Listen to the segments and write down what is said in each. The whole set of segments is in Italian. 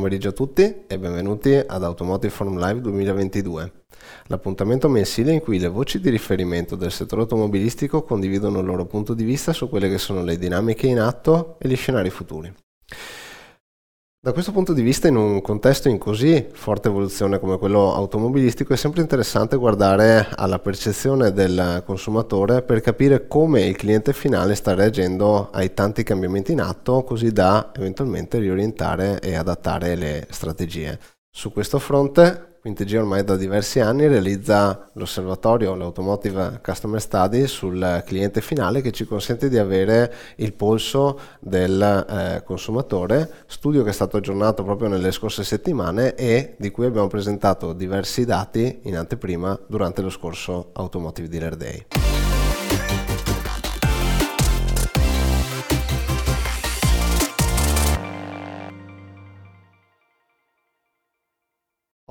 pomeriggio a tutti e benvenuti ad Automotive Forum Live 2022, l'appuntamento mensile in cui le voci di riferimento del settore automobilistico condividono il loro punto di vista su quelle che sono le dinamiche in atto e gli scenari futuri. Da questo punto di vista, in un contesto in così forte evoluzione come quello automobilistico, è sempre interessante guardare alla percezione del consumatore per capire come il cliente finale sta reagendo ai tanti cambiamenti in atto, così da eventualmente riorientare e adattare le strategie. Su questo fronte Quintg ormai da diversi anni realizza l'osservatorio, l'Automotive Customer Study sul cliente finale che ci consente di avere il polso del eh, consumatore, studio che è stato aggiornato proprio nelle scorse settimane e di cui abbiamo presentato diversi dati in anteprima durante lo scorso Automotive Dealer Day.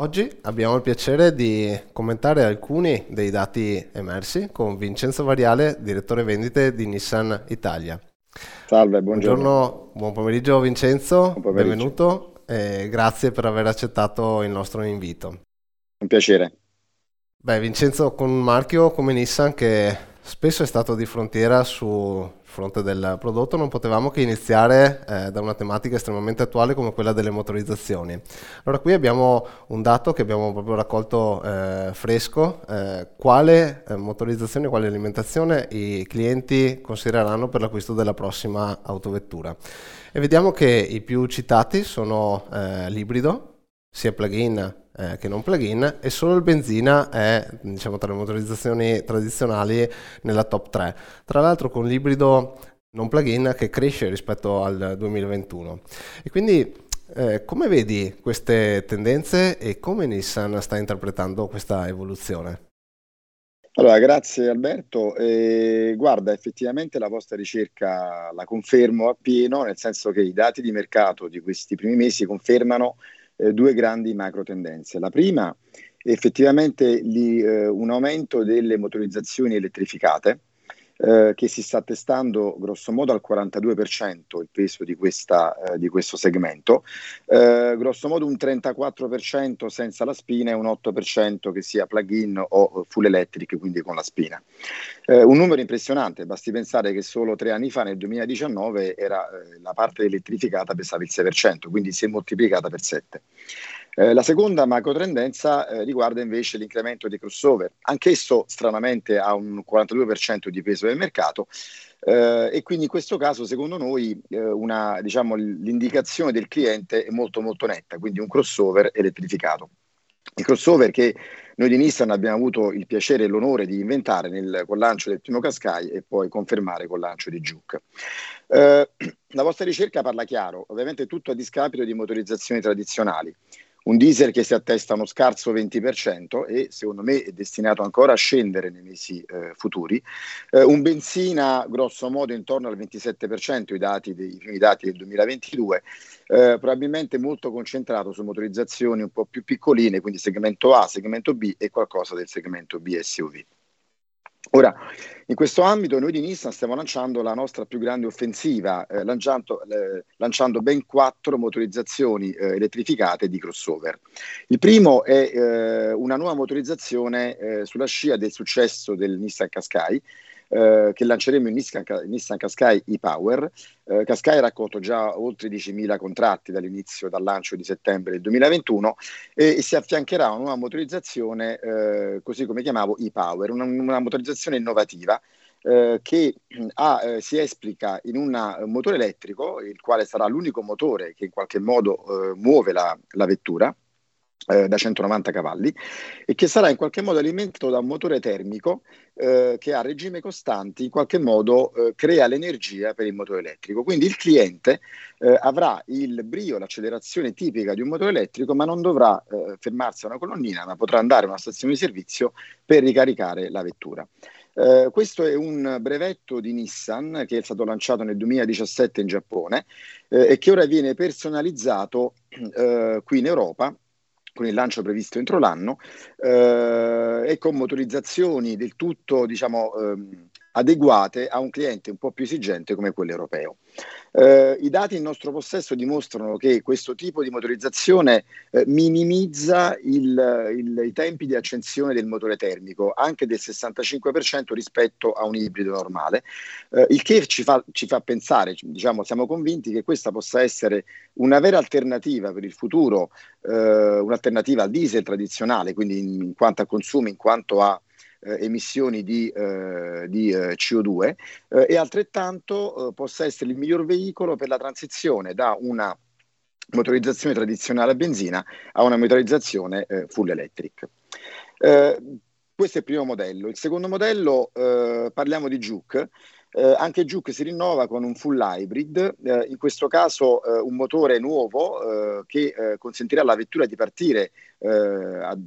Oggi abbiamo il piacere di commentare alcuni dei dati emersi con Vincenzo Variale, direttore vendite di Nissan Italia. Salve, buongiorno. buongiorno buon pomeriggio Vincenzo, buon pomeriggio. benvenuto e grazie per aver accettato il nostro invito. Un piacere. Beh, Vincenzo, con un marchio come Nissan che spesso è stato di frontiera su fronte del prodotto non potevamo che iniziare eh, da una tematica estremamente attuale come quella delle motorizzazioni. Allora qui abbiamo un dato che abbiamo proprio raccolto eh, fresco, eh, quale eh, motorizzazione, quale alimentazione i clienti considereranno per l'acquisto della prossima autovettura. E vediamo che i più citati sono eh, l'ibrido, sia plug-in eh, che non plug-in e solo il benzina è diciamo, tra le motorizzazioni tradizionali nella top 3. Tra l'altro con l'ibrido non plug-in che cresce rispetto al 2021. E quindi eh, come vedi queste tendenze e come Nissan sta interpretando questa evoluzione? Allora, grazie Alberto. Eh, guarda, effettivamente la vostra ricerca la confermo appieno, nel senso che i dati di mercato di questi primi mesi confermano eh, due grandi macro tendenze. La prima effettivamente li, eh, un aumento delle motorizzazioni elettrificate, eh, che si sta testando grosso modo al 42% il peso di, questa, eh, di questo segmento, eh, grosso modo un 34% senza la spina e un 8% che sia plug-in o full electric, quindi con la spina. Eh, un numero impressionante, basti pensare che solo tre anni fa, nel 2019, era, eh, la parte elettrificata pesava il 6%, quindi si è moltiplicata per 7. Eh, la seconda macro tendenza eh, riguarda invece l'incremento dei crossover, anch'esso stranamente ha un 42% di peso del mercato eh, e quindi in questo caso secondo noi eh, una, diciamo, l'indicazione del cliente è molto molto netta, quindi un crossover elettrificato. Il crossover che noi di Nissan abbiamo avuto il piacere e l'onore di inventare nel, col lancio del primo Qashqai e poi confermare col lancio di Juke. Eh, la vostra ricerca parla chiaro, ovviamente tutto a discapito di motorizzazioni tradizionali un diesel che si attesta a uno scarso 20% e secondo me è destinato ancora a scendere nei mesi eh, futuri, eh, un benzina grosso modo intorno al 27%, i, dati dei, i primi dati del 2022, eh, probabilmente molto concentrato su motorizzazioni un po' più piccoline, quindi segmento A, segmento B e qualcosa del segmento B SUV. Ora, in questo ambito noi di Nissan stiamo lanciando la nostra più grande offensiva, eh, lanciando, eh, lanciando, ben quattro motorizzazioni eh, elettrificate di crossover. Il primo è eh, una nuova motorizzazione eh, sulla scia del successo del Nissan Qashqai, eh, che lanceremo in Nissan, Nissan Qashqai e-Power. Eh, Qashqai ha raccolto già oltre 10.000 contratti dall'inizio, dal lancio di settembre del 2021 e, e si affiancherà a una nuova motorizzazione, eh, così come chiamavo e-Power, una, una motorizzazione innovativa eh, che ha, eh, si esplica in un motore elettrico, il quale sarà l'unico motore che in qualche modo eh, muove la, la vettura, eh, da 190 cavalli e che sarà in qualche modo alimentato da un motore termico eh, che a regime costanti in qualche modo eh, crea l'energia per il motore elettrico. Quindi il cliente eh, avrà il brio, l'accelerazione tipica di un motore elettrico, ma non dovrà eh, fermarsi a una colonnina, ma potrà andare a una stazione di servizio per ricaricare la vettura. Uh, questo è un brevetto di Nissan che è stato lanciato nel 2017 in Giappone uh, e che ora viene personalizzato uh, qui in Europa con il lancio previsto entro l'anno eh, e con motorizzazioni del tutto diciamo, ehm, adeguate a un cliente un po' più esigente come quello europeo. Eh, I dati in nostro possesso dimostrano che questo tipo di motorizzazione eh, minimizza il, il, i tempi di accensione del motore termico, anche del 65% rispetto a un ibrido normale, eh, il che ci fa, ci fa pensare, diciamo, siamo convinti che questa possa essere una vera alternativa per il futuro, eh, un'alternativa al diesel tradizionale, quindi in, in quanto a consumi, in quanto a eh, emissioni di, eh, di eh, CO2 eh, e altrettanto eh, possa essere il miglior veicolo per la transizione da una motorizzazione tradizionale a benzina a una motorizzazione eh, full electric. questo è il primo modello. Il secondo modello, parliamo di Juke. Eh, anche Juke si rinnova con un full hybrid, eh, in questo caso eh, un motore nuovo che consentirà alla vettura di partire a,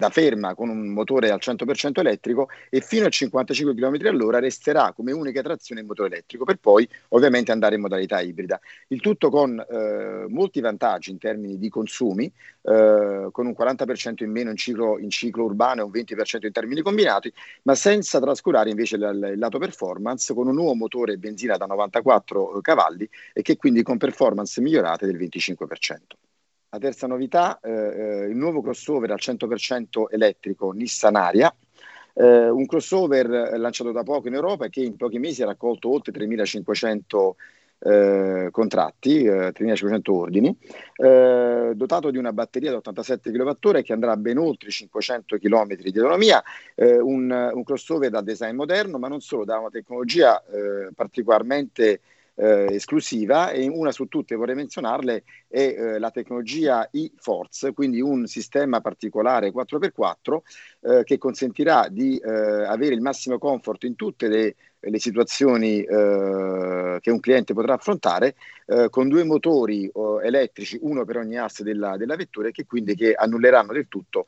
da ferma con un motore al 100% elettrico e fino a 55 km all'ora resterà come unica trazione il motore elettrico per poi ovviamente andare in modalità ibrida. Il tutto con eh, molti vantaggi in termini di consumi, eh, con un 40% in meno in ciclo, in ciclo urbano e un 20% in termini combinati, ma senza trascurare invece l- il lato performance con un nuovo motore benzina da 94 cavalli e che quindi con performance migliorate del 25%. La terza novità, eh, eh, il nuovo crossover al 100% elettrico Nissan Aria, eh, un crossover lanciato da poco in Europa e che in pochi mesi ha raccolto oltre 3.500 eh, contratti, eh, 3.500 ordini, eh, dotato di una batteria da 87 kWh che andrà ben oltre 500 km di autonomia, eh, un, un, crossover da design moderno, ma non solo, da una tecnologia eh, particolarmente eh, esclusiva e una su tutte vorrei menzionarle è eh, la tecnologia e-Force, quindi un sistema particolare 4x4 eh, che consentirà di eh, avere il massimo comfort in tutte le, le situazioni eh, che un cliente potrà affrontare eh, con due motori elettrici, uno per ogni asse della, della vettura e che quindi che annulleranno del tutto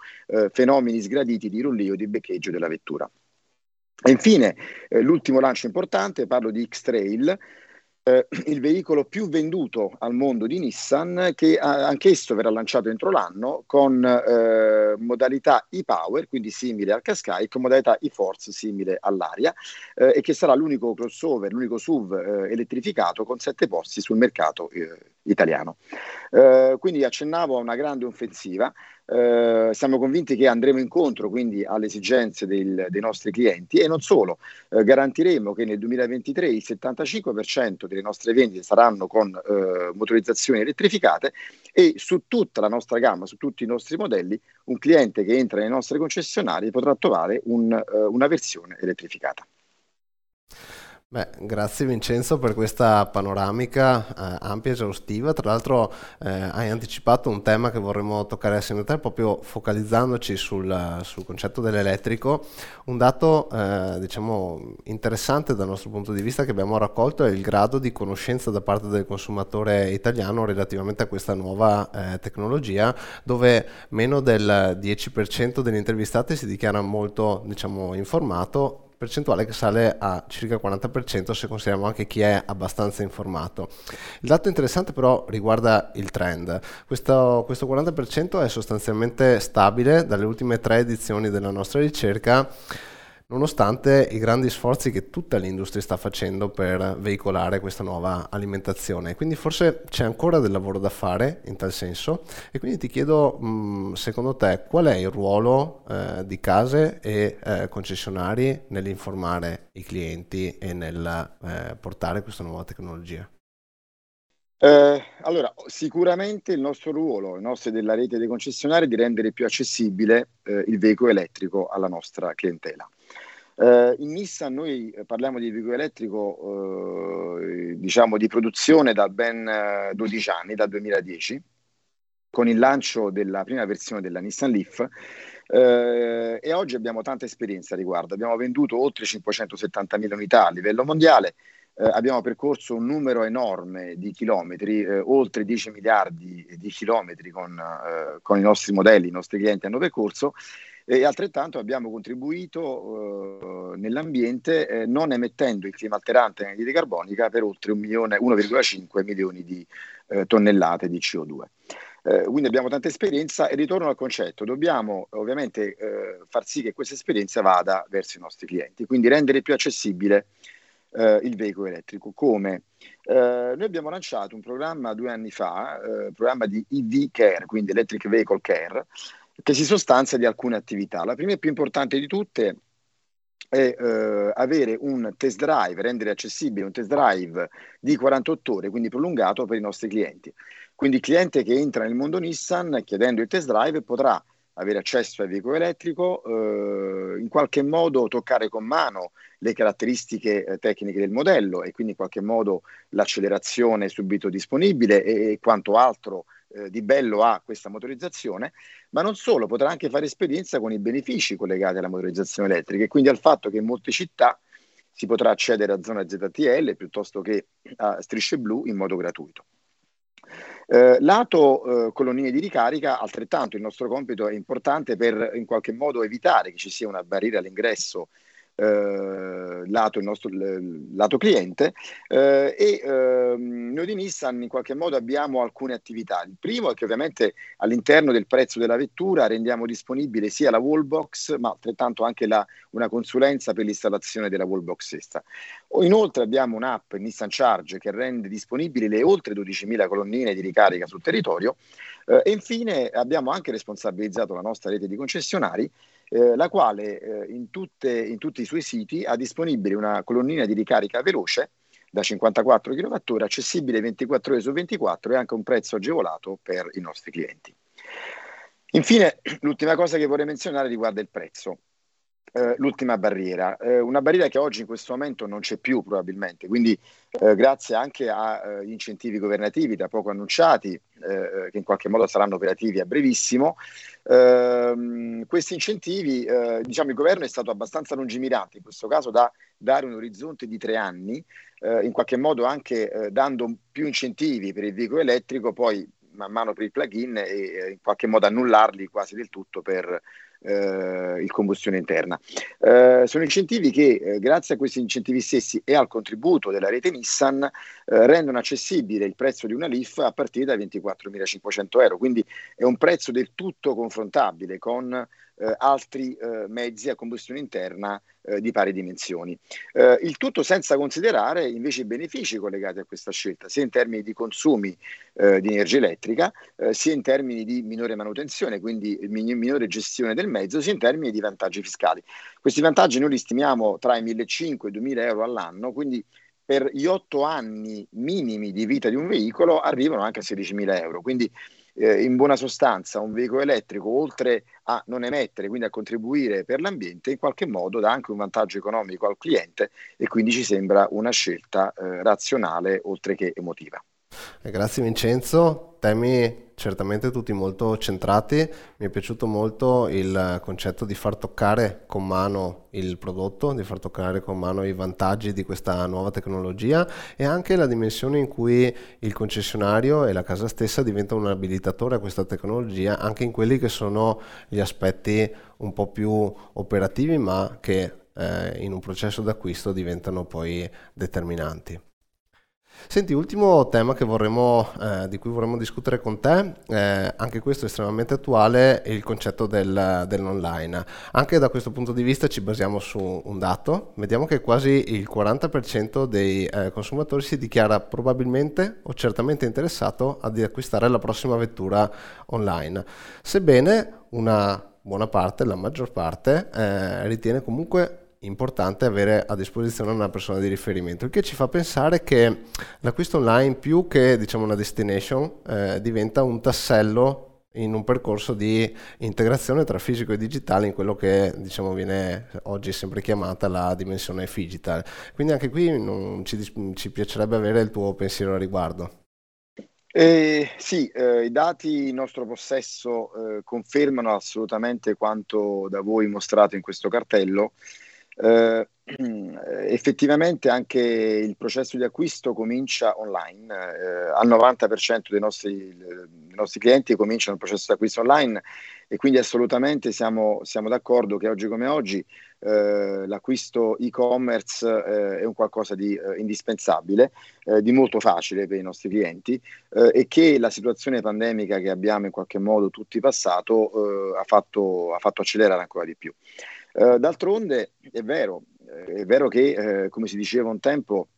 fenomeni sgraditi di rullio e di beccheggio della vettura. E infine, l'ultimo lancio importante, parlo di X-Trail, eh, il veicolo più venduto al mondo di Nissan, che anch'esso verrà lanciato entro l'anno con eh, modalità e-Power, quindi simile al Qashqai, con modalità e-Force simile all'Aria, eh, e che sarà l'unico crossover, l'unico SUV eh, elettrificato con sette posti sul mercato eh, italiano. Eh, quindi accennavo a una grande offensiva. Eh, siamo convinti che andremo incontro quindi alle esigenze del, dei nostri clienti e non solo, eh, garantiremo che nel 2023 il 75% delle nostre vendite saranno con eh, motorizzazioni elettrificate e su tutta la nostra gamma, su tutti i nostri modelli, un cliente che entra nei nostri concessionari potrà trovare un, eh, una versione elettrificata. Beh, grazie Vincenzo per questa panoramica eh, ampia e esaustiva. Tra l'altro eh, hai anticipato un tema che vorremmo toccare assieme a te, proprio focalizzandoci sul, sul concetto dell'elettrico. Un dato eh, diciamo interessante dal nostro punto di vista che abbiamo raccolto è il grado di conoscenza da parte del consumatore italiano relativamente a questa nuova eh, tecnologia, dove meno del 10% degli intervistati si dichiara molto diciamo, informato percentuale che sale a circa il 40% se consideriamo anche chi è abbastanza informato. Il dato interessante però riguarda il trend. Questo, questo 40% è sostanzialmente stabile dalle ultime tre edizioni della nostra ricerca nonostante i grandi sforzi che tutta l'industria sta facendo per veicolare questa nuova alimentazione. Quindi forse c'è ancora del lavoro da fare in tal senso e quindi ti chiedo, mh, secondo te, qual è il ruolo eh, di case e eh, concessionari nell'informare i clienti e nel eh, portare questa nuova tecnologia? Eh, allora, sicuramente il nostro ruolo, il nostro della rete dei concessionari, è di rendere più accessibile eh, il veicolo elettrico alla nostra clientela. Uh, in Nissan noi eh, parliamo di veicolo elettrico uh, diciamo di produzione da ben 12 anni, dal 2010, con il lancio della prima versione della Nissan Leaf. Uh, e oggi abbiamo tanta esperienza a riguardo. Abbiamo venduto oltre 570.000 unità a livello mondiale, abbiamo percorso un numero enorme di chilometri, oltre 10 miliardi di chilometri con, con i nostri modelli, i nostri clienti hanno percorso e altrettanto abbiamo contribuito eh, nell'ambiente eh, non emettendo il clima alterante anidride carbonica per oltre 1,5 milioni di eh, tonnellate di CO2. Eh, quindi abbiamo tanta esperienza e ritorno al concetto, dobbiamo ovviamente eh, far sì che questa esperienza vada verso i nostri clienti, quindi rendere più accessibile eh, il veicolo elettrico. Come? Eh, noi abbiamo lanciato un programma due anni fa, eh, programma di EV Care, quindi Electric Vehicle Care, che si sostanzia di alcune attività. La prima e più importante di tutte è eh, avere un test drive, rendere accessibile un test drive di 48 ore, quindi prolungato per i nostri clienti. Quindi il cliente che entra nel mondo Nissan chiedendo il test drive potrà avere accesso al veicolo elettrico, eh, in qualche modo toccare con mano le caratteristiche eh, tecniche del modello e quindi in qualche modo l'accelerazione subito disponibile e, e quanto altro eh, di bello ha questa motorizzazione, ma non solo, potrà anche fare esperienza con i benefici collegati alla motorizzazione elettrica e quindi al fatto che in molte città si potrà accedere a zona ZTL piuttosto che a strisce blu in modo gratuito. Eh, lato eh, colonnine di ricarica, altrettanto il nostro compito è importante per in qualche modo evitare che ci sia una barriera all'ingresso eh, lato, nostro lato cliente eh, e eh, noi di Nissan in qualche modo abbiamo alcune attività. Il primo è che ovviamente all'interno del prezzo della vettura rendiamo disponibile sia la wallbox ma altrettanto anche la, una consulenza per l'installazione della wallbox stessa. Inoltre abbiamo un'app Nissan Charge che rende disponibili le oltre 12.000 colonnine di ricarica sul territorio eh, e infine abbiamo anche responsabilizzato la nostra rete di concessionari eh, la quale eh, in, tutte, in, tutti i suoi siti ha disponibile una colonnina di ricarica veloce da 54 kWh, accessibile 24 ore su 24 e anche un prezzo agevolato per i nostri clienti. Infine, l'ultima cosa che vorrei menzionare riguarda il prezzo. Eh, l'ultima barriera, eh, una barriera che oggi in questo momento non c'è più probabilmente, quindi eh, grazie anche agli eh, incentivi governativi da poco annunciati, eh, che in qualche modo saranno operativi a brevissimo, ehm, questi incentivi, diciamo il governo è stato abbastanza lungimirante, in questo caso da dare un orizzonte di tre anni, in qualche modo anche dando più incentivi per il veicolo elettrico, poi man mano per il plug-in e in qualche modo annullarli quasi del tutto per eh, il combustione interna. Eh, sono incentivi che, eh, grazie a questi incentivi stessi e al contributo della rete Nissan, eh, rendono accessibile il prezzo di una Leaf a partire da 24.500 euro, quindi è un prezzo del tutto confrontabile con eh, altri eh, mezzi a combustione interna eh, di pari dimensioni. Eh, il tutto senza considerare invece i benefici collegati a questa scelta, sia in termini di consumi eh, di energia elettrica, eh, sia in termini di minore manutenzione, quindi minore gestione del mezzo, sia in termini di vantaggi fiscali. Questi vantaggi noi li stimiamo tra i 1.500 e i 2.000 euro all'anno, quindi per gli otto anni minimi di vita di un veicolo arrivano anche a 16.000 euro. Quindi eh, in buona sostanza un veicolo elettrico, oltre a non emettere, quindi a contribuire per l'ambiente, in qualche modo dà anche un vantaggio economico al cliente e quindi ci sembra una scelta eh, razionale oltre che emotiva. Grazie Vincenzo, temi certamente tutti molto centrati, mi è piaciuto molto il concetto di far toccare con mano il prodotto, di far toccare con mano i vantaggi di questa nuova tecnologia e anche la dimensione in cui il concessionario e la casa stessa diventano un abilitatore a questa tecnologia anche in quelli che sono gli aspetti un po' più operativi ma che eh, in un processo d'acquisto diventano poi determinanti. Senti, ultimo tema vorremmo, eh, di cui vorremmo discutere con te, eh, anche questo è estremamente attuale, è il concetto del, dell'online. Anche da questo punto di vista ci basiamo su un dato, vediamo che quasi il 40% dei eh, consumatori si dichiara probabilmente o certamente interessato ad acquistare la prossima vettura online, sebbene una buona parte, la maggior parte, eh, ritiene comunque importante avere a disposizione una persona di riferimento, il che ci fa pensare che l'acquisto online più che diciamo una destination eh, diventa un tassello in un percorso di integrazione tra fisico e digitale in quello che diciamo viene oggi sempre chiamata la dimensione digital. Quindi anche qui ci, ci piacerebbe avere il tuo pensiero a riguardo. Eh, sì, eh, i dati in nostro possesso eh, confermano assolutamente quanto da voi mostrato in questo cartello eh, effettivamente anche il processo di acquisto comincia online, eh, al 90% dei nostri, dei nostri, clienti cominciano il processo di acquisto online e quindi assolutamente siamo, siamo d'accordo che oggi come oggi eh, l'acquisto e-commerce eh, è un qualcosa di eh, indispensabile, eh, di molto facile per i nostri clienti eh, e che la situazione pandemica che abbiamo in qualche modo tutti passato ha fatto, ha, fatto, accelerare ancora di più. D'altronde è vero, è vero che come si diceva un tempo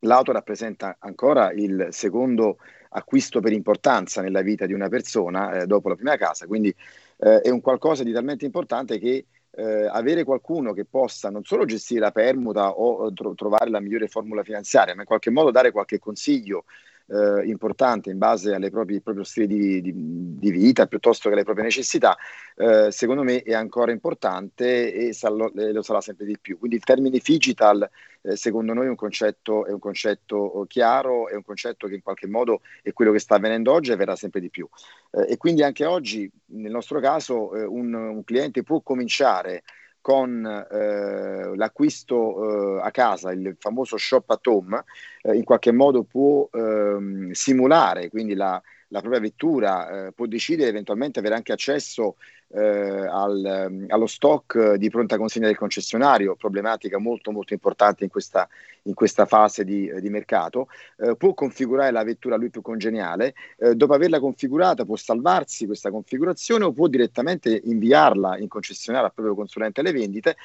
l'auto rappresenta ancora il secondo acquisto per importanza nella vita di una persona eh, dopo la prima casa, quindi eh, è un qualcosa di talmente importante che eh, avere qualcuno che possa non solo gestire la permuta o tro- trovare la migliore formula finanziaria, ma in qualche modo dare qualche consiglio eh, importante in base al proprio stile di, di, di, vita piuttosto che alle proprie necessità, eh, secondo me è ancora importante e sal- lo sarà sempre di più. Quindi il termine digital eh, secondo noi è un, concetto, è un concetto chiaro, è un concetto che in qualche modo è quello che sta avvenendo oggi e verrà sempre di più. Eh, e quindi anche oggi, nel nostro caso, eh, un, un cliente può cominciare con eh, l'acquisto eh, a casa, il famoso shop at home, eh, in qualche modo può ehm, simulare quindi la, la propria vettura, eh, può decidere eventualmente avere anche accesso eh, al, ehm, allo stock di pronta consegna del concessionario, problematica molto molto importante in questa, in questa fase di, di mercato, eh, può configurare la vettura a lui più congeniale, eh, dopo averla configurata può salvarsi questa configurazione o può direttamente inviarla in concessionario al proprio consulente alle vendite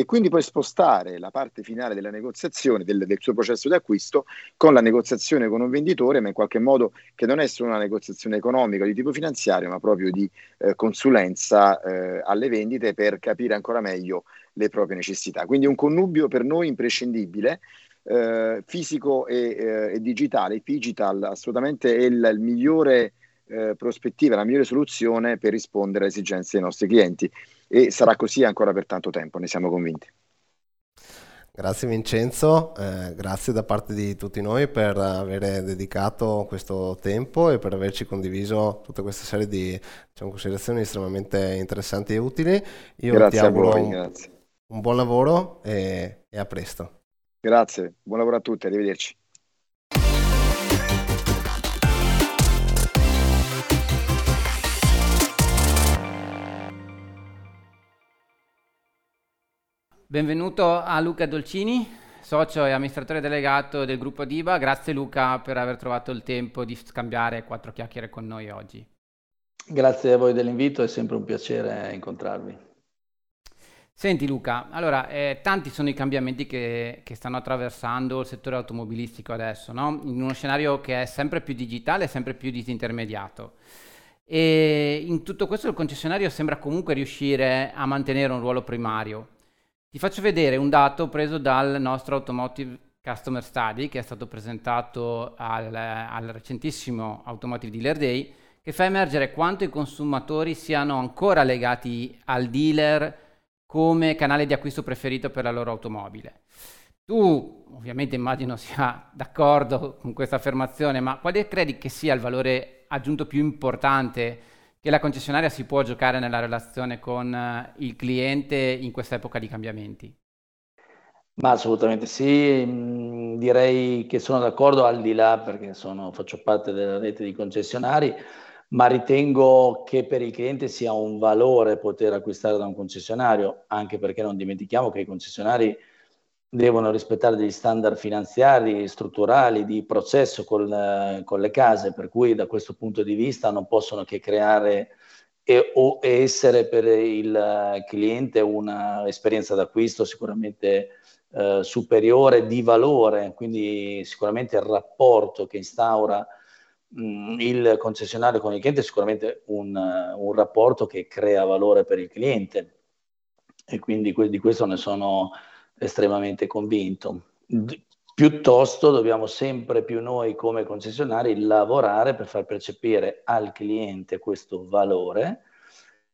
e quindi poi spostare la parte finale della negoziazione, del, del, suo processo di acquisto, con la negoziazione con un venditore, ma in qualche modo che non è solo una negoziazione economica di tipo finanziario, ma proprio di eh, consulenza eh, alle vendite per capire ancora meglio le proprie necessità. Quindi un connubio per noi imprescindibile. Eh, fisico e, eh, e, digitale, digital assolutamente è il, il migliore eh, prospettiva, la migliore soluzione per rispondere alle esigenze dei nostri clienti e sarà così ancora per tanto tempo, ne siamo convinti. Grazie Vincenzo, eh, grazie da parte di tutti noi per aver dedicato questo tempo e per averci condiviso tutta questa serie di diciamo, considerazioni estremamente interessanti e utili. Io grazie ti auguro voi, un, un, buon lavoro e, e a presto. Grazie, buon lavoro a tutti, arrivederci. Benvenuto a Luca Dolcini, socio e amministratore delegato del gruppo Diba. Grazie Luca per aver trovato il tempo di scambiare quattro chiacchiere con noi oggi. Grazie a voi dell'invito, è sempre un piacere incontrarvi. Senti Luca, allora eh, tanti sono i cambiamenti che, che, stanno attraversando il settore automobilistico adesso, no? in uno scenario che è sempre più digitale e sempre più disintermediato. E in tutto questo il concessionario sembra comunque riuscire a mantenere un ruolo primario ti faccio vedere un dato preso dal nostro Automotive Customer Study che è stato presentato al, al recentissimo Automotive Dealer Day che fa emergere quanto i consumatori siano ancora legati al dealer come canale di acquisto preferito per la loro automobile. Tu ovviamente immagino sia d'accordo con questa affermazione, ma quale credi che sia il valore aggiunto più importante che la concessionaria si può giocare nella relazione con eh, il cliente in questa epoca di cambiamenti? Ma assolutamente sì, mm, direi che sono d'accordo al di là perché sono, faccio parte della rete di concessionari, ma ritengo che per il cliente sia un valore poter acquistare da un concessionario, anche perché non dimentichiamo che i concessionari devono rispettare degli standard finanziari, strutturali, di processo con, con, le case, per cui da questo punto di vista non possono che creare e, o essere per il cliente un'esperienza d'acquisto sicuramente eh, superiore di valore, quindi sicuramente il rapporto che instaura mh, il concessionario con il cliente è sicuramente un, un rapporto che crea valore per il cliente. E quindi di questo ne sono estremamente convinto. D- piuttosto dobbiamo sempre più noi come concessionari lavorare per far percepire al cliente questo valore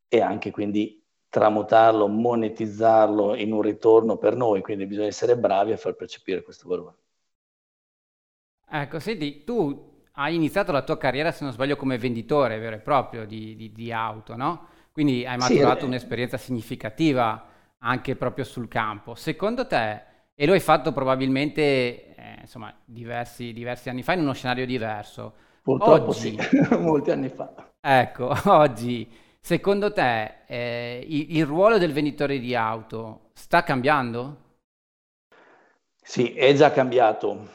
e anche quindi tramutarlo, monetizzarlo in un ritorno per noi, quindi bisogna essere bravi a far percepire questo valore. Ecco, senti, tu hai iniziato la tua carriera, se non sbaglio, come venditore vero e proprio di, di, di auto, no? Quindi hai maturato sì, eh. un'esperienza significativa anche proprio sul campo. Secondo te, e lo hai fatto probabilmente eh, insomma, diversi, diversi, anni fa in uno scenario diverso. Purtroppo oggi, sì, molti anni fa. Ecco, oggi, secondo te eh, il, il, ruolo del venditore di auto sta cambiando? Sì, è già cambiato,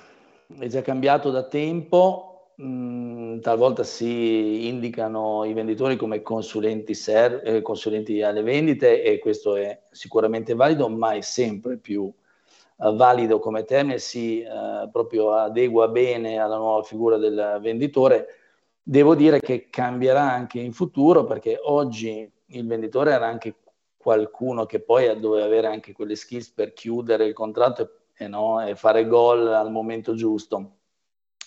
è già cambiato da tempo, mm, talvolta si indicano i venditori come consulenti, ser- eh, consulenti alle vendite e questo è sicuramente valido, ma è sempre più eh, valido come termine, si eh, proprio adegua bene alla nuova figura del venditore. Devo dire che cambierà anche in futuro perché oggi il venditore era anche qualcuno che poi doveva avere anche quelle skills per chiudere il contratto e, no, e fare gol al momento giusto.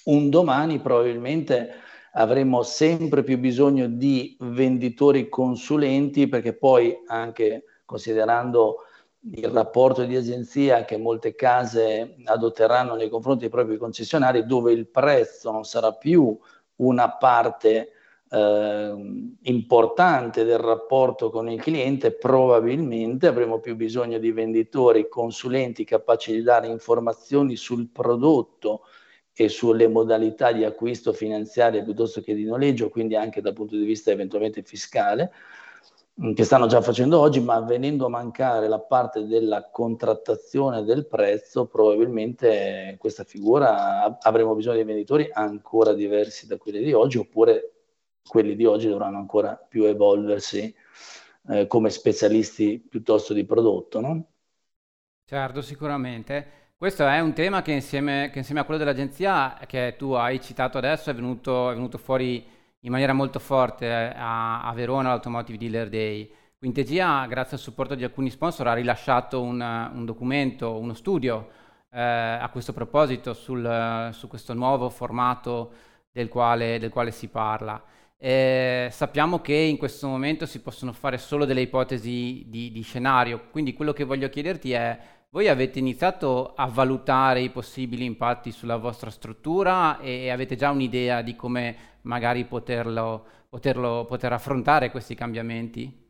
Un domani probabilmente avremo sempre più bisogno di venditori consulenti perché poi anche considerando il rapporto di agenzia che molte case adotteranno nei confronti dei propri concessionari dove il prezzo non sarà più una parte eh, importante del rapporto con il cliente, probabilmente avremo più bisogno di venditori, consulenti capaci di dare informazioni sul prodotto e sulle modalità di acquisto finanziarie piuttosto che di noleggio, quindi anche dal punto di vista eventualmente fiscale, mm, che stanno già facendo oggi, ma venendo a mancare la parte della contrattazione del prezzo, probabilmente questa figura avremo bisogno di venditori ancora diversi da quelli di oggi, oppure quelli di oggi dovranno ancora più evolversi eh, come specialisti piuttosto di prodotto, no? Certo, sicuramente. Questo è un tema che insieme, che insieme, a quello dell'agenzia che tu hai citato adesso è venuto, è venuto fuori in maniera molto forte a, a Verona l'Automotive Dealer Day. Quintegia, grazie al supporto di alcuni sponsor, ha rilasciato un, un documento, uno studio eh, a questo proposito sul, su questo nuovo formato del quale, del quale si parla. Eh, sappiamo che in questo momento si possono fare solo delle ipotesi di, di, scenario, quindi quello che voglio chiederti è, voi avete iniziato a valutare i possibili impatti sulla vostra struttura e avete già un'idea di come magari poterlo, poterlo, poter affrontare questi cambiamenti?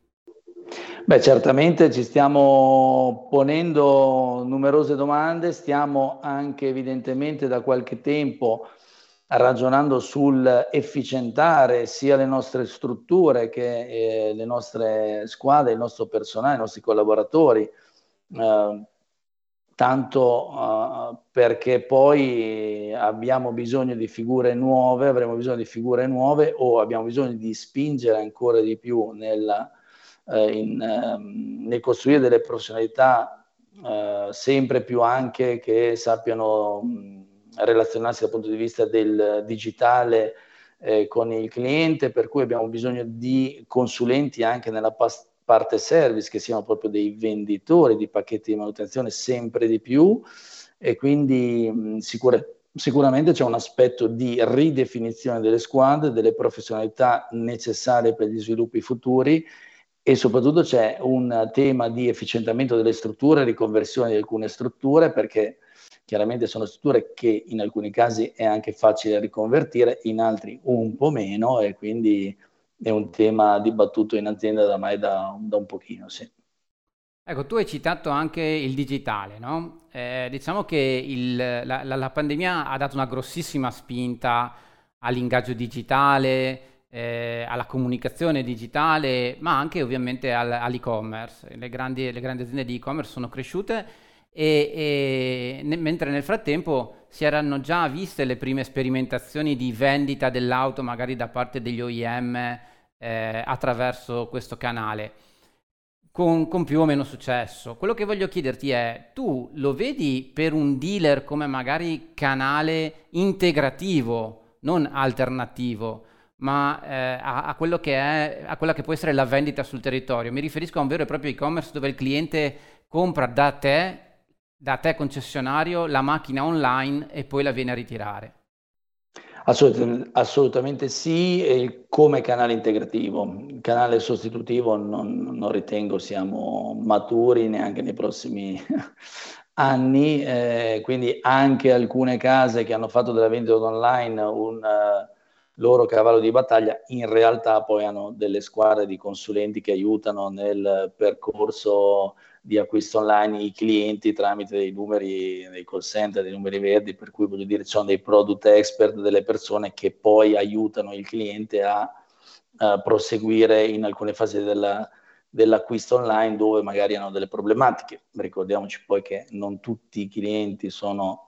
Beh, certamente ci stiamo ponendo numerose domande, stiamo anche evidentemente da qualche tempo ragionando sul efficientare sia le nostre strutture che eh, le nostre squadre, il nostro personale, i nostri collaboratori, eh, tanto eh, perché poi abbiamo bisogno di figure nuove, avremo bisogno di figure nuove o abbiamo bisogno di spingere ancora di più nella, eh, in, ehm, nel costruire delle professionalità eh, sempre più anche che sappiano relazionarsi dal punto di vista del digitale eh, con il cliente, per cui abbiamo bisogno di consulenti anche nella pas- parte service, che siano proprio dei venditori di pacchetti di manutenzione sempre di più e quindi mh, sicur- sicuramente c'è un aspetto di ridefinizione delle squadre, delle professionalità necessarie per gli sviluppi futuri e soprattutto c'è un tema di efficientamento delle strutture, riconversione di alcune strutture perché Chiaramente sono strutture che in alcuni casi è anche facile riconvertire, in altri un po' meno e quindi è un tema dibattuto in azienda da mai da, da un pochino, sì. Ecco, tu hai citato anche il digitale, no? Eh, diciamo che il, la, la, la, pandemia ha dato una grossissima spinta all'ingaggio digitale, eh, alla comunicazione digitale, ma anche ovviamente al, all'e-commerce. Le grandi, le grandi aziende di e-commerce sono cresciute e, e ne, mentre nel frattempo si erano già viste le prime sperimentazioni di vendita dell'auto magari da parte degli OEM eh, attraverso questo canale. Con, con, più o meno successo. Quello che voglio chiederti è, tu lo vedi per un dealer come magari canale integrativo, non alternativo, ma eh, a, a, quello che è, a quella che può essere la vendita sul territorio? Mi riferisco a un vero e proprio e-commerce dove il cliente compra da te da te concessionario la macchina online e poi la viene a ritirare. Assolut- assolutamente sì, come canale integrativo. Canale sostitutivo non, non ritengo siamo maturi neanche nei prossimi anni, eh, quindi anche alcune case che hanno fatto della vendita online un uh, loro cavallo di battaglia, in realtà poi hanno delle squadre di consulenti che aiutano nel percorso di acquisto online i clienti tramite dei numeri, dei call center, dei numeri verdi, per cui voglio dire, ci sono dei product expert, delle persone che poi aiutano il cliente a, a proseguire in alcune fasi della, dell'acquisto online dove magari hanno delle problematiche. Ricordiamoci poi che non tutti i clienti sono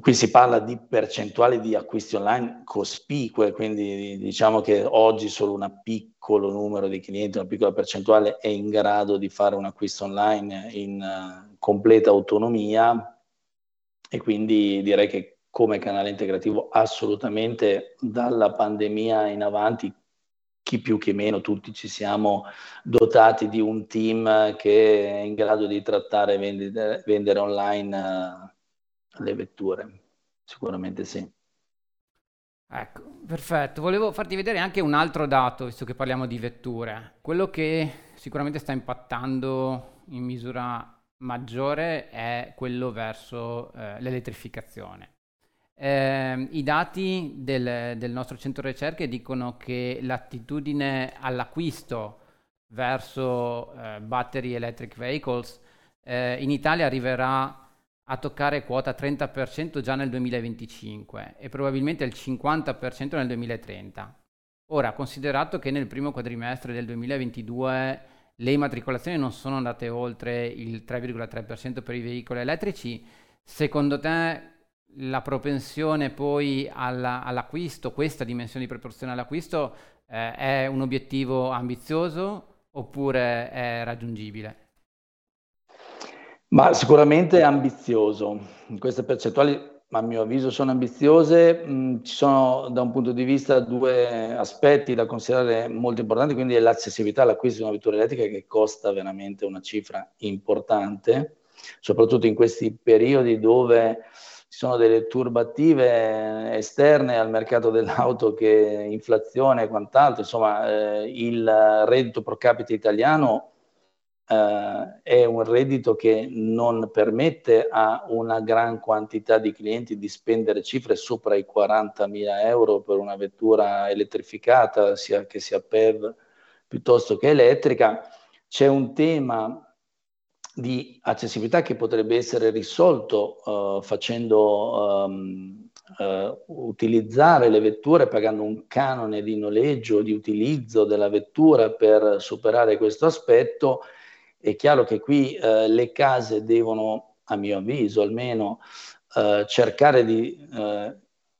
Qui si parla di percentuali di acquisti online cospicue, quindi diciamo che oggi solo un piccolo numero di clienti, una piccola percentuale è in grado di fare un acquisto online in uh, completa autonomia e quindi direi che come canale integrativo assolutamente dalla pandemia in avanti chi più chi meno, tutti ci siamo dotati di un team che è in grado di trattare e vendere, vendere online uh, le vetture, sicuramente sì. Ecco, perfetto. Volevo farti vedere anche un altro dato, visto che parliamo di vetture. Quello che sicuramente sta impattando in misura maggiore è quello verso eh, l'elettrificazione. Eh, I dati del, del, nostro centro ricerche dicono che l'attitudine all'acquisto verso eh, battery electric vehicles eh, in Italia arriverà a toccare quota 30% già nel 2025 e probabilmente il 50% nel 2030. Ora, considerato che nel primo quadrimestre del 2022 le immatricolazioni non sono andate oltre il 3,3% per i veicoli elettrici, secondo te la propensione poi alla, all'acquisto, questa dimensione di proporzione all'acquisto, eh, è un obiettivo ambizioso oppure è raggiungibile? Ma sicuramente è ambizioso. Queste percentuali, a mio avviso, sono ambiziose. Mm, ci sono da un punto di vista due aspetti da considerare molto importanti, quindi è l'accessibilità all'acquisto di una vettura elettrica che costa veramente una cifra importante, soprattutto in questi periodi dove ci sono delle turbative esterne al mercato dell'auto che inflazione e quant'altro, insomma eh, il reddito pro capite italiano eh, è un reddito che non permette a una gran quantità di clienti di spendere cifre sopra i 40.000 euro per una vettura elettrificata, sia che sia PEV piuttosto che elettrica. C'è un tema di accessibilità che potrebbe essere risolto uh, facendo um, uh, utilizzare le vetture pagando un canone di noleggio, di utilizzo della vettura per superare questo aspetto è chiaro che qui eh, le case devono, a mio avviso almeno, eh, cercare di eh,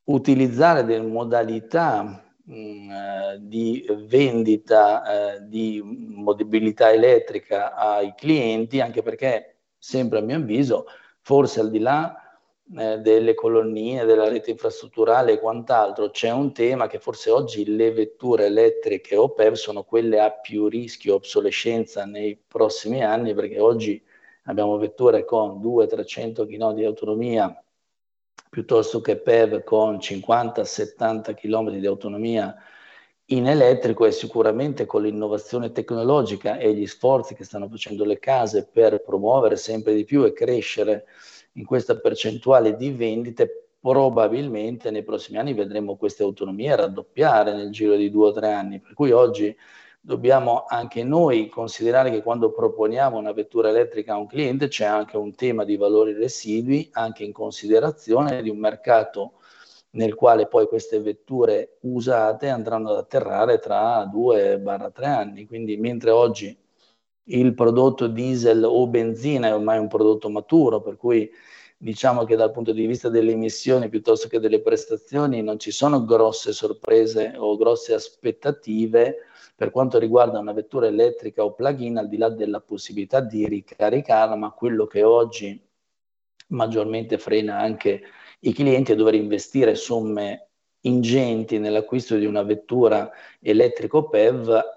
utilizzare delle modalità mh, mm, eh, di vendita eh, di mobilità elettrica ai clienti, anche perché, sempre a mio avviso, forse al di là eh, delle colonnine, della rete infrastrutturale e quant'altro, c'è un tema che forse oggi le vetture elettriche o PEV sono quelle a più rischio obsolescenza nei prossimi anni, perché oggi abbiamo vetture con 200-300 km di autonomia piuttosto che PEV con 50-70 km di autonomia in elettrico e sicuramente con l'innovazione tecnologica e gli sforzi che stanno facendo le case per promuovere sempre di più e crescere in questa percentuale di vendite, probabilmente nei prossimi anni vedremo queste autonomie raddoppiare nel giro di due o tre anni. Per cui oggi dobbiamo anche noi considerare che quando proponiamo una vettura elettrica a un cliente c'è anche un tema di valori residui, anche in considerazione di un mercato nel quale poi queste vetture usate andranno ad atterrare tra 2-3 anni. Quindi mentre oggi il prodotto diesel o benzina è ormai un prodotto maturo, per cui diciamo che dal punto di vista delle emissioni piuttosto che delle prestazioni non ci sono grosse sorprese o grosse aspettative per quanto riguarda una vettura elettrica o plug-in, al di là della possibilità di ricaricarla, ma quello che oggi maggiormente frena anche i clienti è dover investire somme ingenti nell'acquisto di una vettura elettrico PEV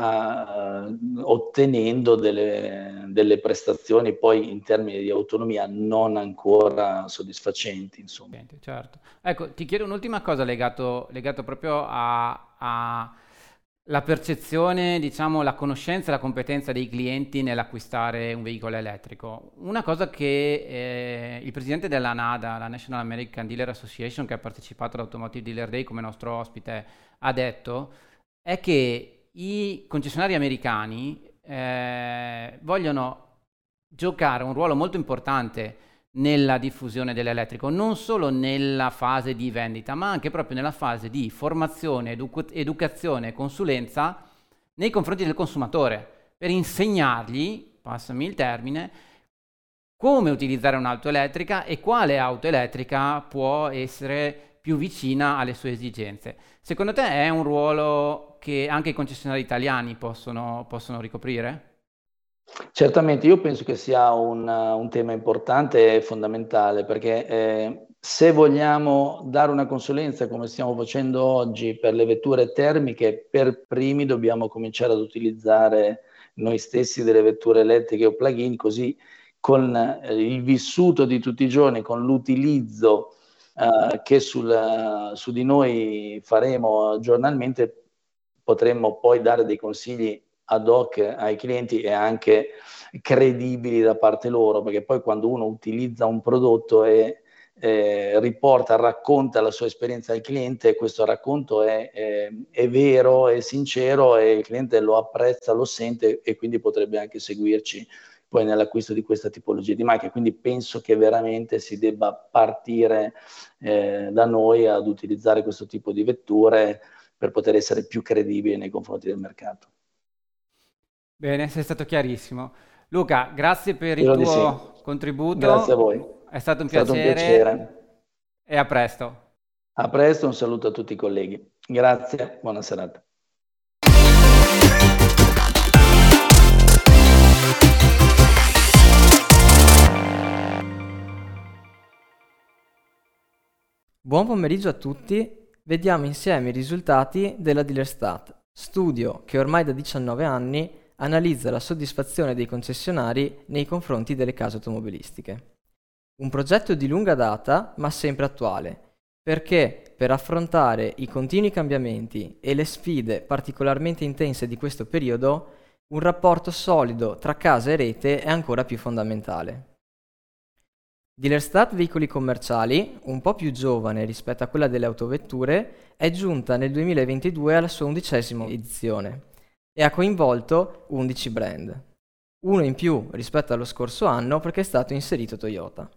a, ottenendo delle, delle, prestazioni poi in termini di autonomia non ancora soddisfacenti. Insomma. Certo. Ecco, ti chiedo un'ultima cosa legato, legato proprio a, a la percezione, diciamo, la conoscenza e la competenza dei clienti nell'acquistare un veicolo elettrico. Una cosa che eh, il presidente della NADA, la National American Dealer Association, che ha partecipato all'Automotive Dealer Day come nostro ospite, ha detto è che i concessionari americani eh, vogliono giocare un ruolo molto importante nella diffusione dell'elettrico, non solo nella fase di vendita, ma anche proprio nella fase di formazione, edu- educazione e consulenza nei confronti del consumatore, per insegnargli, passami il termine, come utilizzare un'auto elettrica e quale auto elettrica può essere più vicina alle sue esigenze. Secondo te è un ruolo che anche i concessionari italiani possono, possono ricoprire? Certamente, io penso che sia un, un tema importante e fondamentale perché eh, se vogliamo dare una consulenza come stiamo facendo oggi per le vetture termiche, per primi dobbiamo cominciare ad utilizzare noi stessi delle vetture elettriche o plug-in, così con eh, il vissuto di tutti i giorni, con l'utilizzo eh, che sul, su di noi faremo giornalmente, potremmo poi dare dei consigli ad hoc ai clienti e anche credibili da parte loro, perché poi quando uno utilizza un prodotto e eh, riporta, racconta la sua esperienza al cliente, questo racconto è, è, è, vero, è sincero e il cliente lo apprezza, lo sente e quindi potrebbe anche seguirci poi nell'acquisto di questa tipologia di macchine. Quindi penso che veramente si debba partire eh, da noi ad utilizzare questo tipo di vetture per poter essere più credibili nei confronti del mercato. Bene, sei stato chiarissimo. Luca, grazie per Io il tuo sì. contributo. Grazie a voi. È stato un, È stato piacere, un piacere. E a presto. A presto, un saluto a tutti i colleghi. Grazie, buona serata. Buon pomeriggio a tutti, vediamo insieme i risultati della Dealerstat, studio che ormai da 19 anni analizza la soddisfazione dei concessionari nei confronti delle case automobilistiche. Un progetto di lunga data ma sempre attuale, perché per affrontare i continui cambiamenti e le sfide particolarmente intense di questo periodo, un rapporto solido tra casa e rete è ancora più fondamentale. Dealerstat Veicoli Commerciali, un po' più giovane rispetto a quella delle autovetture, è giunta nel 2022 alla sua undicesima edizione e ha coinvolto 11 brand, uno in più rispetto allo scorso anno perché è stato inserito Toyota.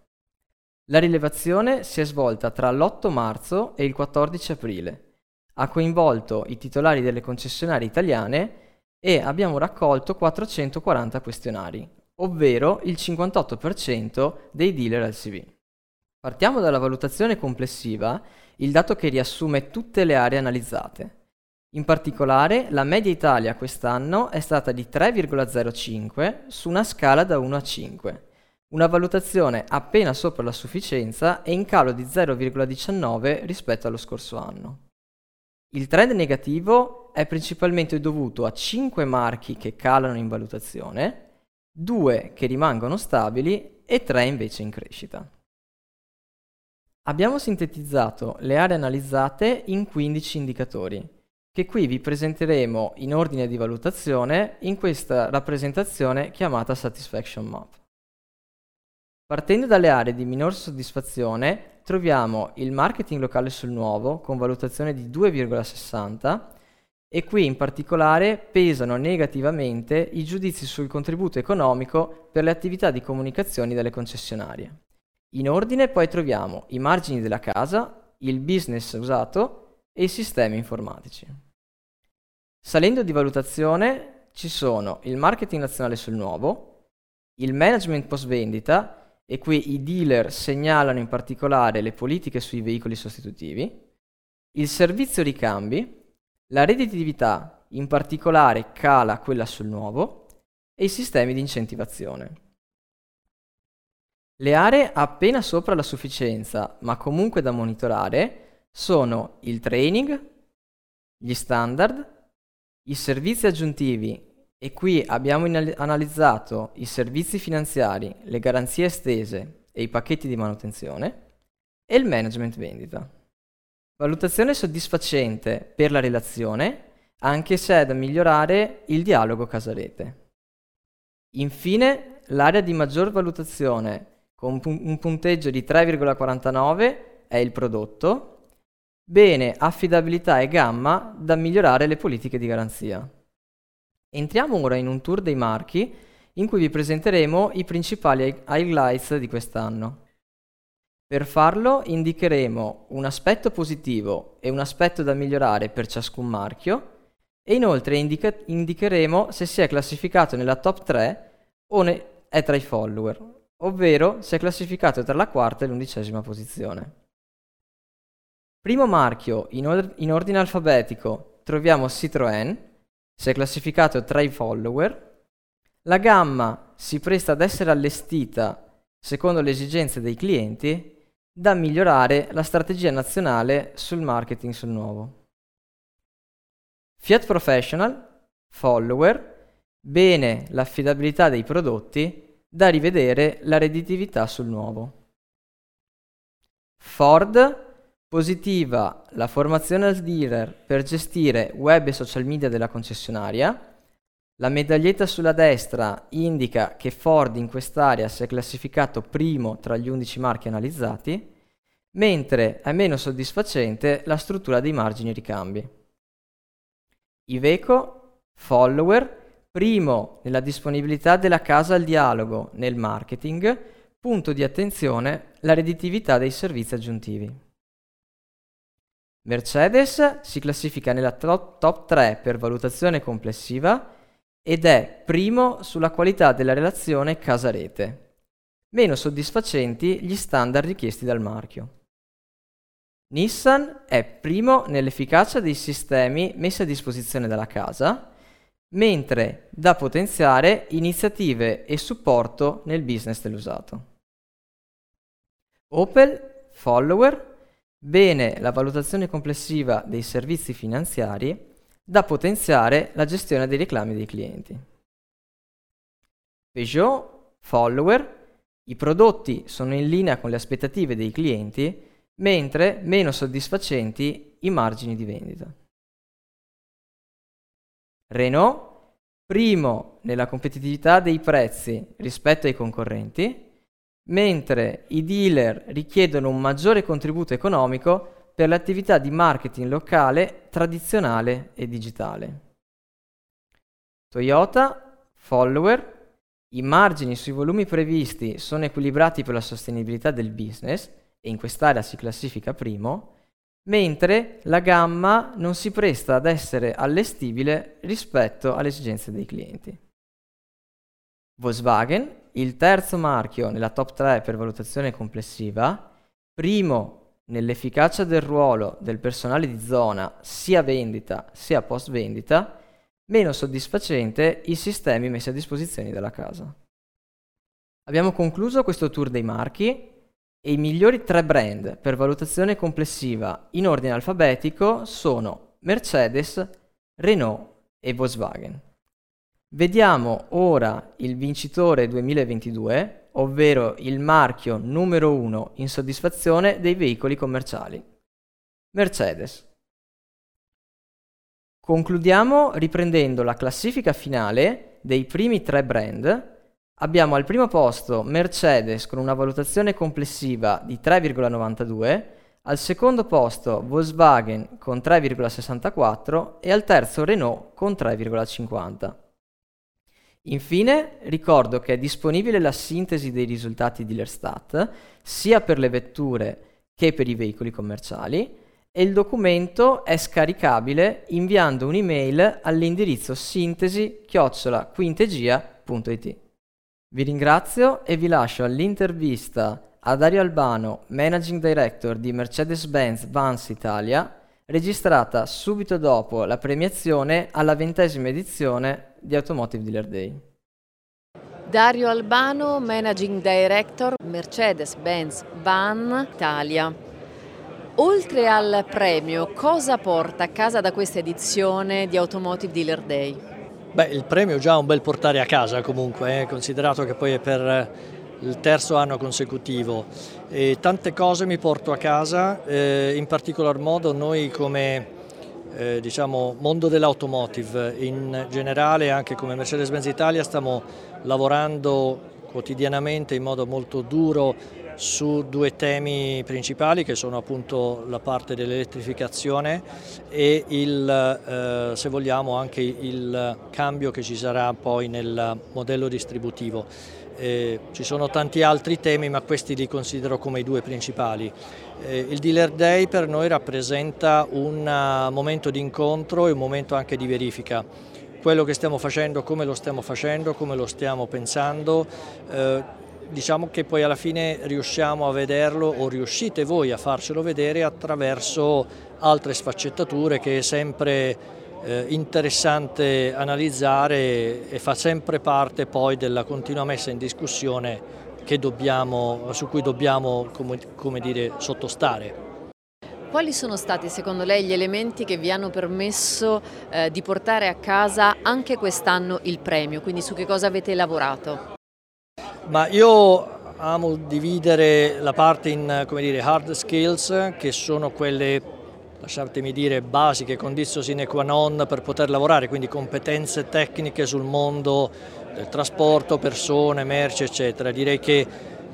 La rilevazione si è svolta tra l'8 marzo e il 14 aprile. Ha coinvolto i titolari delle concessionarie italiane e abbiamo raccolto 440 questionari, ovvero il 58% dei dealer LCV. Partiamo dalla valutazione complessiva, il dato che riassume tutte le aree analizzate. In particolare, la media Italia quest'anno è stata di 3,05 su una scala da 1 a 5, una valutazione appena sopra la sufficienza e in calo di 0,19 rispetto allo scorso anno. Il trend negativo è principalmente dovuto a 5 marchi che calano in valutazione, due che rimangono stabili e tre invece in crescita. Abbiamo sintetizzato le aree analizzate in 15 indicatori, che qui vi presenteremo in ordine di valutazione in questa rappresentazione chiamata Satisfaction Map. Partendo dalle aree di minor soddisfazione troviamo il marketing locale sul nuovo con valutazione di 2,60 e qui in particolare pesano negativamente i giudizi sul contributo economico per le attività di comunicazione delle concessionarie. In ordine poi troviamo i margini della casa, il business usato e i sistemi informatici. Salendo di valutazione ci sono il marketing nazionale sul nuovo, il management post vendita e qui i dealer segnalano in particolare le politiche sui veicoli sostitutivi, il servizio ricambi, la redditività, in particolare, cala quella sul nuovo e i sistemi di incentivazione. Le aree appena sopra la sufficienza, ma comunque da monitorare, sono il training, gli standard, i servizi aggiuntivi e qui abbiamo in- analizzato i servizi finanziari, le garanzie estese e i pacchetti di manutenzione e il management vendita. Valutazione soddisfacente per la relazione, anche se è da migliorare il dialogo casa-rete. Infine, l'area di maggior valutazione con un punteggio di 3,49 è il prodotto, bene affidabilità e gamma da migliorare le politiche di garanzia. Entriamo ora in un tour dei marchi in cui vi presenteremo i principali highlights di quest'anno. Per farlo indicheremo un aspetto positivo e un aspetto da migliorare per ciascun marchio e inoltre indica- indicheremo se si è classificato nella top 3 o ne- è tra i follower, ovvero se è classificato tra la quarta e l'undicesima posizione. Primo marchio in, or- in ordine alfabetico troviamo Citroën, se è classificato tra i follower. La gamma si presta ad essere allestita secondo le esigenze dei clienti da migliorare la strategia nazionale sul marketing sul nuovo. Fiat Professional, follower, bene l'affidabilità dei prodotti, da rivedere la redditività sul nuovo. Ford, positiva la formazione al dealer per gestire web e social media della concessionaria. La medaglietta sulla destra indica che Ford in quest'area si è classificato primo tra gli 11 marchi analizzati, mentre è meno soddisfacente la struttura dei margini ricambi. Iveco, follower, primo nella disponibilità della casa al dialogo nel marketing, punto di attenzione la redditività dei servizi aggiuntivi. Mercedes si classifica nella top, top 3 per valutazione complessiva ed è primo sulla qualità della relazione casa-rete. Meno soddisfacenti gli standard richiesti dal marchio. Nissan è primo nell'efficacia dei sistemi messi a disposizione dalla casa, mentre da potenziare iniziative e supporto nel business dell'usato. Opel, follower, bene la valutazione complessiva dei servizi finanziari, da potenziare la gestione dei reclami dei clienti. Peugeot, follower, i prodotti sono in linea con le aspettative dei clienti, mentre meno soddisfacenti i margini di vendita. Renault, primo nella competitività dei prezzi rispetto ai concorrenti, mentre i dealer richiedono un maggiore contributo economico per l'attività di marketing locale, tradizionale e digitale. Toyota, follower, i margini sui volumi previsti sono equilibrati per la sostenibilità del business, e in quest'area si classifica primo, mentre la gamma non si presta ad essere allestibile rispetto alle esigenze dei clienti. Volkswagen, il terzo marchio nella top 3 per valutazione complessiva, primo nell'efficacia del ruolo del personale di zona sia vendita sia post vendita, meno soddisfacente i sistemi messi a disposizione dalla casa. Abbiamo concluso questo tour dei marchi e i migliori tre brand per valutazione complessiva in ordine alfabetico sono Mercedes, Renault e Volkswagen. Vediamo ora il vincitore 2022, ovvero il marchio numero uno in soddisfazione dei veicoli commerciali. Mercedes. Concludiamo riprendendo la classifica finale dei primi tre brand Abbiamo al primo posto Mercedes con una valutazione complessiva di 3,92, al secondo posto Volkswagen con 3,64 e al terzo Renault con 3,50. Infine ricordo che è disponibile la sintesi dei risultati di Lerstat sia per le vetture che per i veicoli commerciali e il documento è scaricabile inviando un'email all'indirizzo sintesi-quintegia.it. Vi ringrazio e vi lascio all'intervista a Dario Albano, Managing Director di Mercedes-Benz Vans Italia, registrata subito dopo la premiazione alla ventesima edizione di Automotive Dealer Day. Dario Albano, Managing Director Mercedes-Benz Van Italia. Oltre al premio, cosa porta a casa da questa edizione di Automotive Dealer Day? Beh, il premio è già un bel portare a casa comunque, eh, considerato che poi è per eh, il terzo anno consecutivo. E tante cose mi porto a casa, eh, in particolar modo noi come eh, diciamo, mondo dell'automotive in generale, anche come Mercedes-Benz Italia, stiamo lavorando quotidianamente in modo molto duro su due temi principali che sono appunto la parte dell'elettrificazione e il, eh, se vogliamo anche il cambio che ci sarà poi nel modello distributivo. Eh, ci sono tanti altri temi, ma questi li considero come i due principali. Eh, il Dealer Day per noi rappresenta un uh, momento di incontro e un momento anche di verifica. Quello che stiamo facendo, come lo stiamo facendo, come lo stiamo pensando, eh, diciamo che poi alla fine riusciamo a vederlo o riuscite voi a farcelo vedere attraverso altre sfaccettature che è sempre interessante analizzare e fa sempre parte poi della continua messa in discussione dobbiamo, su cui dobbiamo come, come dire, sottostare. Quali sono stati secondo lei gli elementi che vi hanno permesso eh, di portare a casa anche quest'anno il premio? Quindi su che cosa avete lavorato? Ma io amo dividere la parte in dire, hard skills, che sono quelle lasciatemi dire, basiche, condizioni sine qua non per poter lavorare, quindi competenze tecniche sul mondo del trasporto, persone, merci, eccetera. Direi che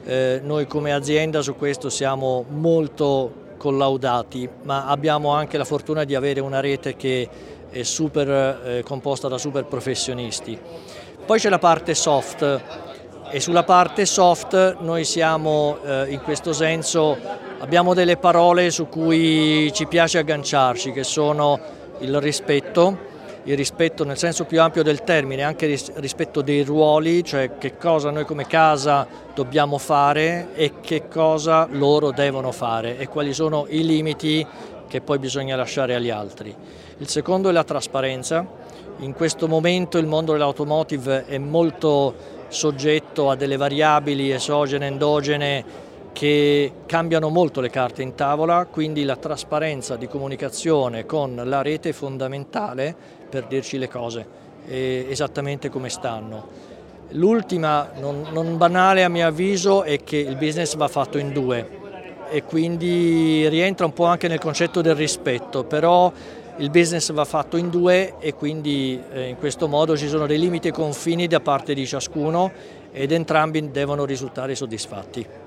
eh, noi come azienda su questo siamo molto collaudati, ma abbiamo anche la fortuna di avere una rete che è super, eh, composta da super professionisti. Poi c'è la parte soft e sulla parte soft noi siamo eh, in questo senso Abbiamo delle parole su cui ci piace agganciarci, che sono il rispetto, il rispetto nel senso più ampio del termine, anche rispetto dei ruoli, cioè che cosa noi come casa dobbiamo fare e che cosa loro devono fare e quali sono i limiti che poi bisogna lasciare agli altri. Il secondo è la trasparenza. In questo momento il mondo dell'automotive è molto soggetto a delle variabili esogene, endogene che cambiano molto le carte in tavola, quindi la trasparenza di comunicazione con la rete è fondamentale per dirci le cose esattamente come stanno. L'ultima, non, non banale a mio avviso, è che il business va fatto in due e quindi rientra un po' anche nel concetto del rispetto, però il business va fatto in due e quindi eh, in questo modo ci sono dei limiti e confini da parte di ciascuno ed entrambi devono risultare soddisfatti.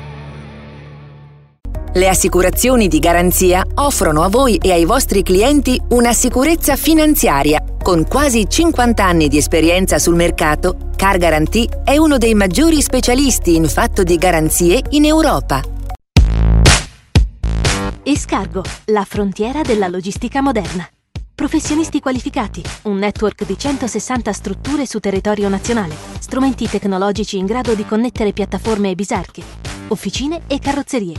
Le assicurazioni di garanzia offrono a voi e ai vostri clienti una sicurezza finanziaria. Con quasi 50 anni di esperienza sul mercato, Car Guarantee è uno dei maggiori specialisti in fatto di garanzie in Europa. Escargo, la frontiera della logistica moderna. Professionisti qualificati, un network di 160 strutture su territorio nazionale, strumenti tecnologici in grado di connettere piattaforme e bisarche, officine e carrozzerie